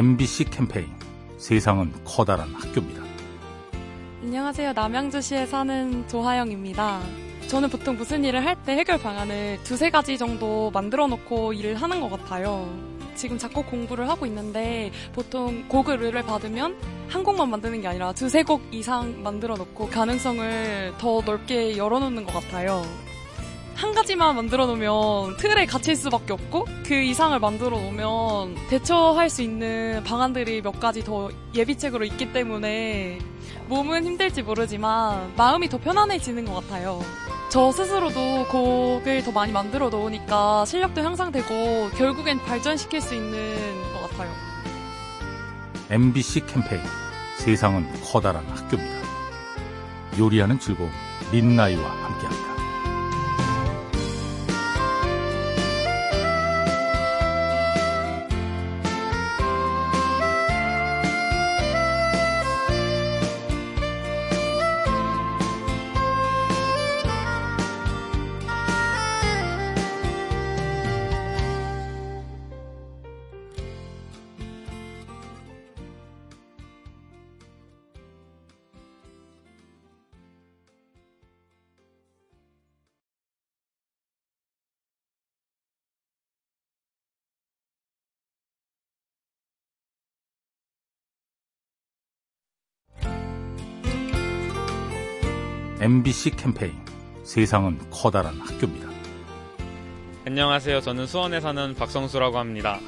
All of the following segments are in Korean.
MBC 캠페인 세상은 커다란 학교입니다. 안녕하세요. 남양주시에 사는 조하영입니다. 저는 보통 무슨 일을 할 때 해결 방안을 두세 가지 정도 만들어 놓고 일을 하는 것 같아요. 지금 작곡 공부를 하고 있는데 보통 곡을 의뢰를 받으면 한 곡만 만드는 게 아니라 두세 곡 이상 만들어 놓고 가능성을 더 넓게 열어놓는 것 같아요. 한 가지만 만들어 놓으면 틀에 갇힐 수밖에 없고 그 이상을 만들어 놓으면 대처할 수 있는 방안들이 몇 가지 더 예비책으로 있기 때문에 몸은 힘들지 모르지만 마음이 더 편안해지는 것 같아요. 저 스스로도 곡을 더 많이 만들어 놓으니까 실력도 향상되고 결국엔 발전시킬 수 있는 것 같아요. MBC 캠페인 세상은 커다란 학교입니다. 요리하는 즐거움 민나이와 함께합니다. MBC 캠페인 세상은 커다란 학교입니다. 안녕하세요. 저는 수원에 사는 박성수라고 합니다.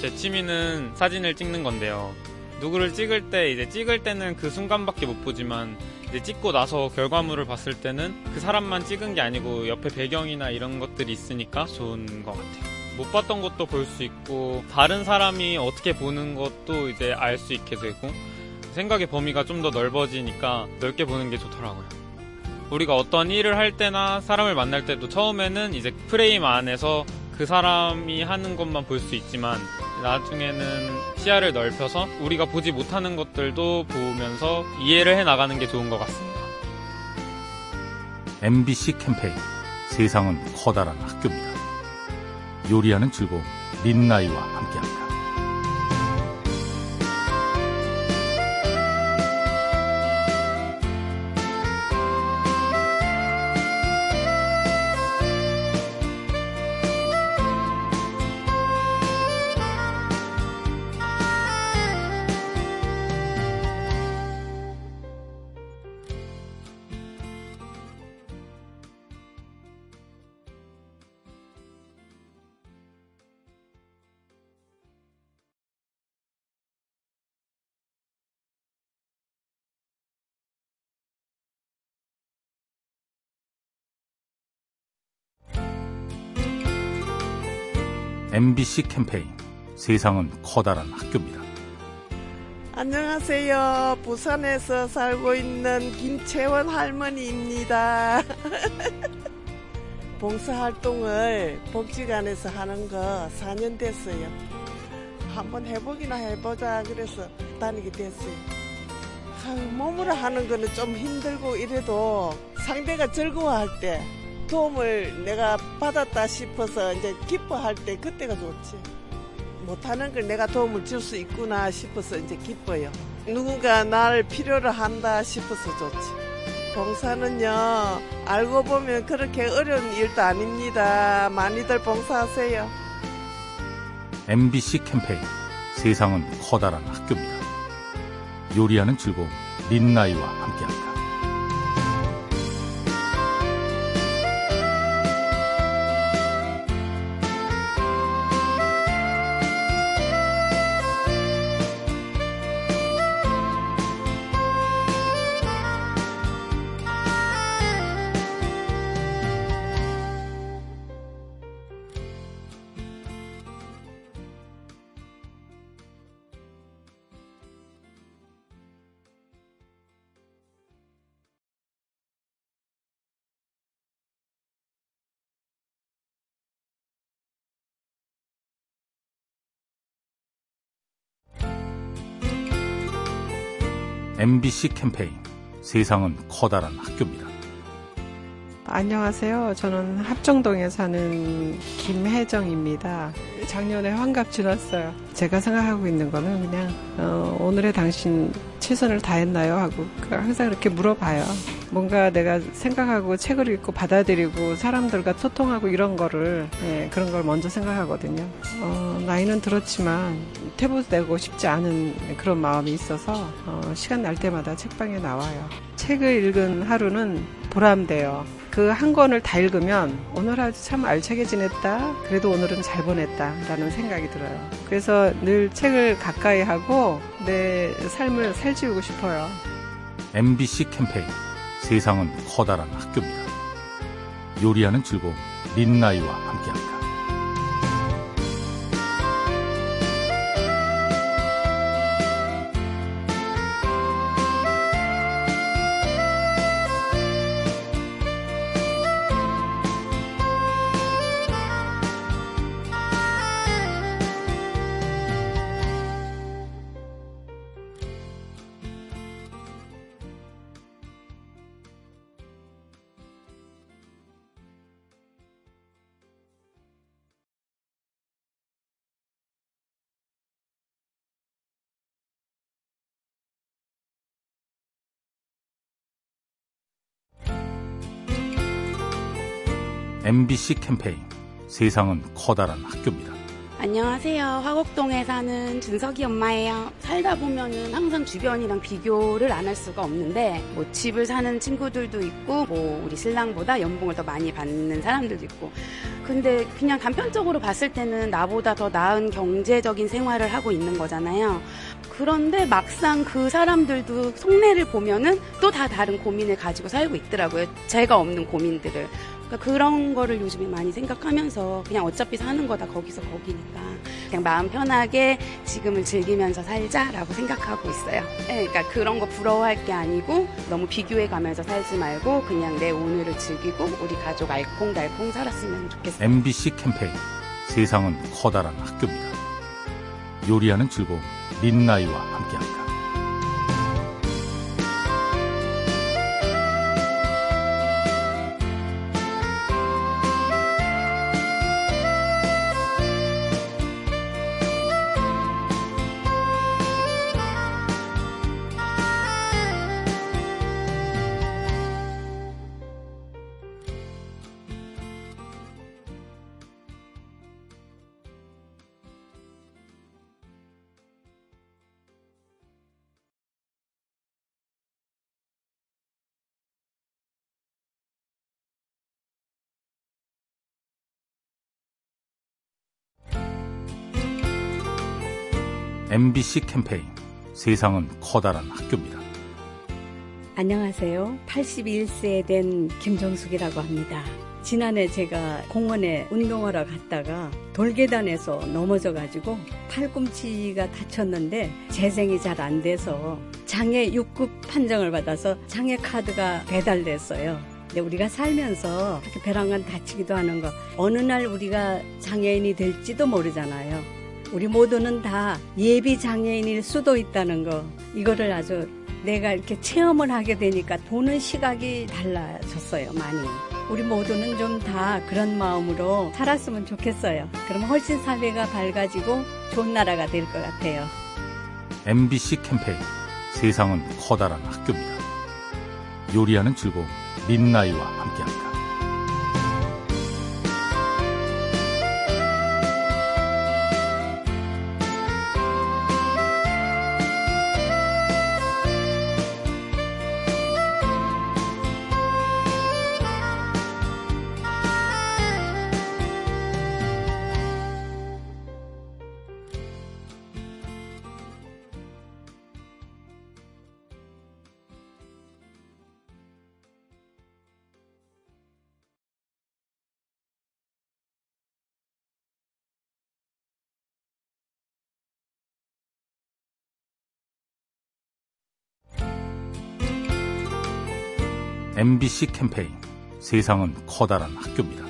제 취미는 사진을 찍는 건데요. 누구를 찍을 때 이제 찍을 때는 그 순간밖에 못 보지만 이제 찍고 나서 결과물을 봤을 때는 그 사람만 찍은 게 아니고 옆에 배경이나 이런 것들이 있으니까 좋은 것 같아요. 못 봤던 것도 볼 수 있고 다른 사람이 어떻게 보는 것도 이제 알 수 있게 되고 생각의 범위가 좀 더 넓어지니까 넓게 보는 게 좋더라고요. 우리가 어떤 일을 할 때나 사람을 만날 때도 처음에는 이제 프레임 안에서 그 사람이 하는 것만 볼 수 있지만 나중에는 시야를 넓혀서 우리가 보지 못하는 것들도 보면서 이해를 해 나가는 게 좋은 것 같습니다. MBC 캠페인 세상은 커다란 학교입니다. 요리하는 즐거움 민나이와 함께합니다. MBC 캠페인 세상은 커다란 학교입니다. 안녕하세요. 부산에서 살고 있는 김채원 할머니입니다. 봉사활동을 복지관에서 하는 거 4년 됐어요. 한번 해보기나 해보자 그래서 다니게 됐어요. 아유, 몸으로 하는 거는 좀 힘들고 이래도 상대가 즐거워할 때 도움을 내가 받았다 싶어서 이제 기뻐할 때 그때가 좋지. 못하는 걸 내가 도움을 줄 수 있구나 싶어서 이제 기뻐요. 누군가 나를 필요로 한다 싶어서 좋지. 봉사는요, 알고 보면 그렇게 어려운 일도 아닙니다. 많이들 봉사하세요. MBC 캠페인 세상은 커다란 학교입니다. 요리하는 즐거움 민나이와 함께합니다. MBC 캠페인 세상은 커다란 학교입니다. 안녕하세요. 저는 합정동에 사는 김혜정입니다. 작년에 환갑 지났어요. 제가 생각하고 있는 거는 그냥 어, 오늘의 당신 최선을 다했나요? 하고 항상 이렇게 물어봐요. 뭔가 내가 생각하고 책을 읽고 받아들이고 사람들과 소통하고 이런 거를 예, 그런 걸 먼저 생각하거든요. 어, 나이는 들었지만 퇴보되고 싶지 않은 그런 마음이 있어서 어, 시간 날 때마다 책방에 나와요. 책을 읽은 하루는 보람돼요. 그 한 권을 다 읽으면 오늘 아주 참 알차게 지냈다. 그래도 오늘은 잘 보냈다. 라는 생각이 들어요. 그래서 늘 책을 가까이 하고 내 삶을 살찌우고 싶어요. MBC 캠페인 세상은 커다란 학교입니다. 요리하는 즐거움 린나이와 함께합니다. MBC 캠페인 세상은 커다란 학교입니다. 안녕하세요. 화곡동에 사는 준석이 엄마예요. 살다 보면은 항상 주변이랑 비교를 안 할 수가 없는데 뭐 집을 사는 친구들도 있고 뭐 우리 신랑보다 연봉을 더 많이 받는 사람들도 있고 근데 그냥 단편적으로 봤을 때는 나보다 더 나은 경제적인 생활을 하고 있는 거잖아요. 그런데 막상 그 사람들도 속내를 보면은 또 다 다른 고민을 가지고 살고 있더라고요. 제가 없는 고민들을. 그러니까 그런 거를 요즘에 많이 생각하면서 그냥 어차피 사는 거다 거기서 거기니까 그냥 마음 편하게 지금을 즐기면서 살자라고 생각하고 있어요. 네, 그러니까 그런 거 부러워할 게 아니고 너무 비교해 가면서 살지 말고 그냥 내 오늘을 즐기고 우리 가족 알콩달콩 살았으면 좋겠어요. MBC 캠페인 세상은 커다란 학교입니다. 요리하는 즐거움 린나이와 함께합니다. MBC 캠페인 세상은 커다란 학교입니다. 안녕하세요. 81세 된 김정숙이라고 합니다. 지난해 제가 공원에 운동하러 갔다가 돌계단에서 넘어져 가지고 팔꿈치가 다쳤는데 재생이 잘 안 돼서 장애 6급 판정을 받아서 장애 카드가 배달됐어요. 근데 우리가 살면서 이렇게 벼랑간 다치기도 하는 거 어느 날 우리가 장애인이 될지도 모르잖아요. 우리 모두는 다 예비 장애인일 수도 있다는 거. 이거를 아주 내가 이렇게 체험을 하게 되니까 보는 시각이 달라졌어요 많이. 우리 모두는 좀 다 그런 마음으로 살았으면 좋겠어요. 그럼 훨씬 사회가 밝아지고 좋은 나라가 될 것 같아요. MBC 캠페인. 세상은 커다란 학교입니다. 요리하는 즐거움 린나이와 함께합니다. MBC 캠페인 세상은 커다란 학교입니다.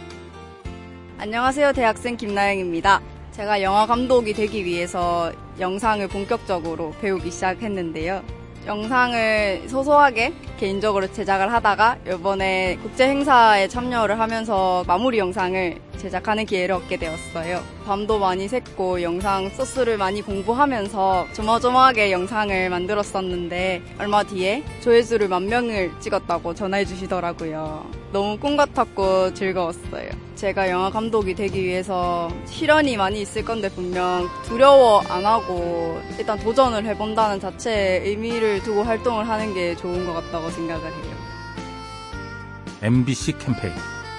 안녕하세요. 대학생 김나영입니다. 제가 영화 감독이 되기 위해서 영상을 본격적으로 배우기 시작했는데요. 영상을 소소하게 개인적으로 제작을 하다가 이번에 국제 행사에 참여를 하면서 마무리 영상을 제작하는 기회를 얻게 되었어요. 밤도 많이 샜고 영상 소스를 많이 공부하면서 조마조마하게 영상을 만들었었는데 얼마 뒤에 조회수를 만 명을 찍었다고 전화해 주시더라고요. 너무 꿈 같았고 즐거웠어요. 제가 영화 감독이 되기 위해서 시련이 많이 있을 건데 분명 두려워 안 하고 일단 도전을 해본다는 자체에 의미를 두고 활동을 하는 게 좋은 것 같다고 생각을 해요. MBC 캠페인